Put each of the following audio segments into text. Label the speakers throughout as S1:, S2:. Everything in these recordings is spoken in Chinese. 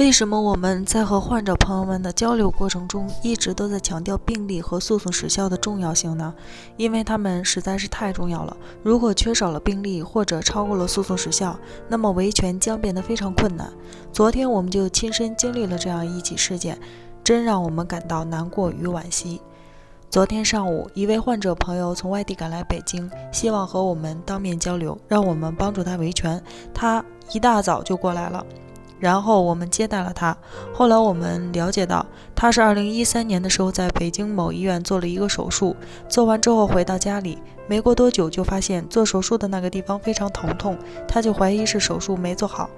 S1: 为什么我们在和患者朋友们的交流过程中，一直都在强调病历和诉讼时效的重要性呢？因为它们实在是太重要了。如果缺少了病历或者超过了诉讼时效，那么维权将变得非常困难。昨天我们就亲身经历了这样一起事件，真让我们感到难过与惋惜。昨天上午，一位患者朋友从外地赶来北京，希望和我们当面交流，让我们帮助他维权。他一大早就过来了。然后我们接待了他。后来我们了解到，他是2013年的时候在北京某医院做了一个手术，做完之后回到家里，没过多久就发现做手术的那个地方非常疼痛，他就怀疑是手术没做好。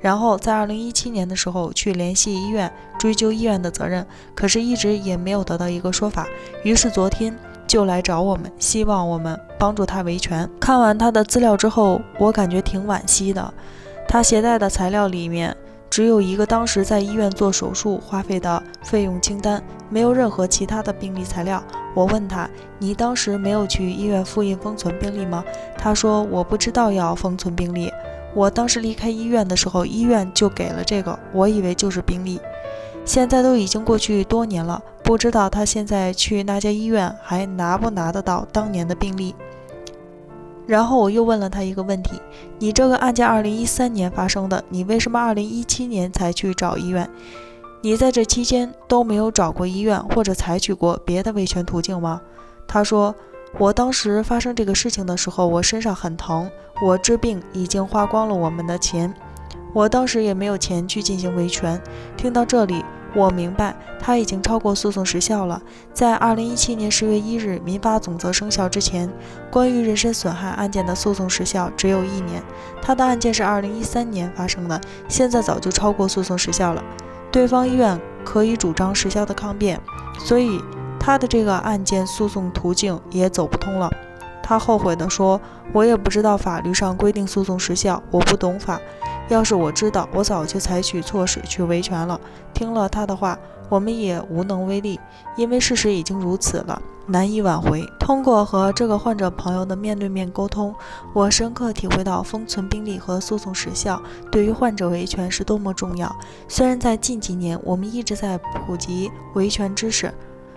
S1: 然后在2017年的时候去联系医院追究医院的责任，可是一直也没有得到一个说法。于是昨天就来找我们，希望我们帮助他维权。看完他的资料之后，我感觉挺惋惜的。他携带的材料里面。只有一个当时在医院做手术花费的费用清单，没有任何其他的病历材料。我问他：“你当时没有去医院复印封存病历吗？”他说：“我不知道要封存病历。我当时离开医院的时候，医院就给了这个，我以为就是病历。现在都已经过去多年了，不知道他现在去那家医院还拿不拿得到当年的病历。”然后我又问了他一个问题：你这个案件二零一三年发生的，你为什么二零一七年才去找医院？你在这期间都没有找过医院或者采取过别的维权途径吗？他说：我当时发生这个事情的时候，我身上很疼，我治病已经花光了我们的钱，我当时也没有钱去进行维权。听到这里。我明白，他已经超过诉讼时效了。在二零一七年十月一日民法总则生效之前，关于人身损害案件的诉讼时效只有一年。他的案件是二零一三年发生的，现在早就超过诉讼时效了。对方医院可以主张时效的抗辩，所以他的这个案件诉讼途径也走不通了。他后悔地说：“我也不知道法律上规定诉讼时效，我不懂法。”要是我知道，我早就采取措施去维权了。听了他的话，我们也无能为力，因为事实已经如此了，难以挽回。通过和这个患者朋友的面对面沟通，我深刻体会到封存病历和诉讼时效对于患者维权是多么重要。虽然在近几年，我们一直在普及维权知识。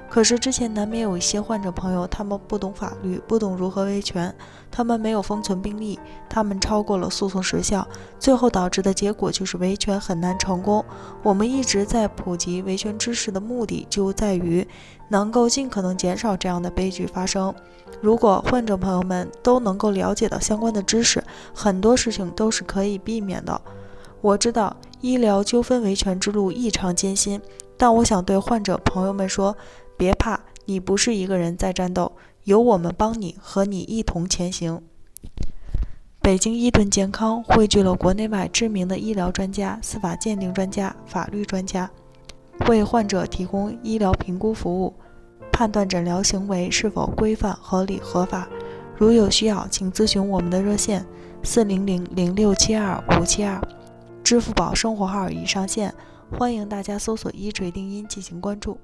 S1: 可是之前难免有一些患者朋友，他们不懂法律，不懂如何维权，他们没有封存病历，他们超过了诉讼时效，最后导致的结果就是维权很难成功。我们一直在普及维权知识的目的，就在于能够尽可能减少这样的悲剧发生。如果患者朋友们都能够了解到相关的知识，很多事情都是可以避免的。我知道医疗纠纷维权之路异常艰辛，但我想对患者朋友们说。别怕，你不是一个人在战斗，有我们帮你，和你一同前行。北京伊顿健康汇聚了国内外知名的医疗专家、司法鉴定专家、法律专家，为患者提供医疗评估服务，判断诊疗行为是否规范、合理、合法。如有需要，请咨询我们的热线：四零零零六七二五七二，支付宝生活号已上线，欢迎大家搜索“一锤定音”进行关注。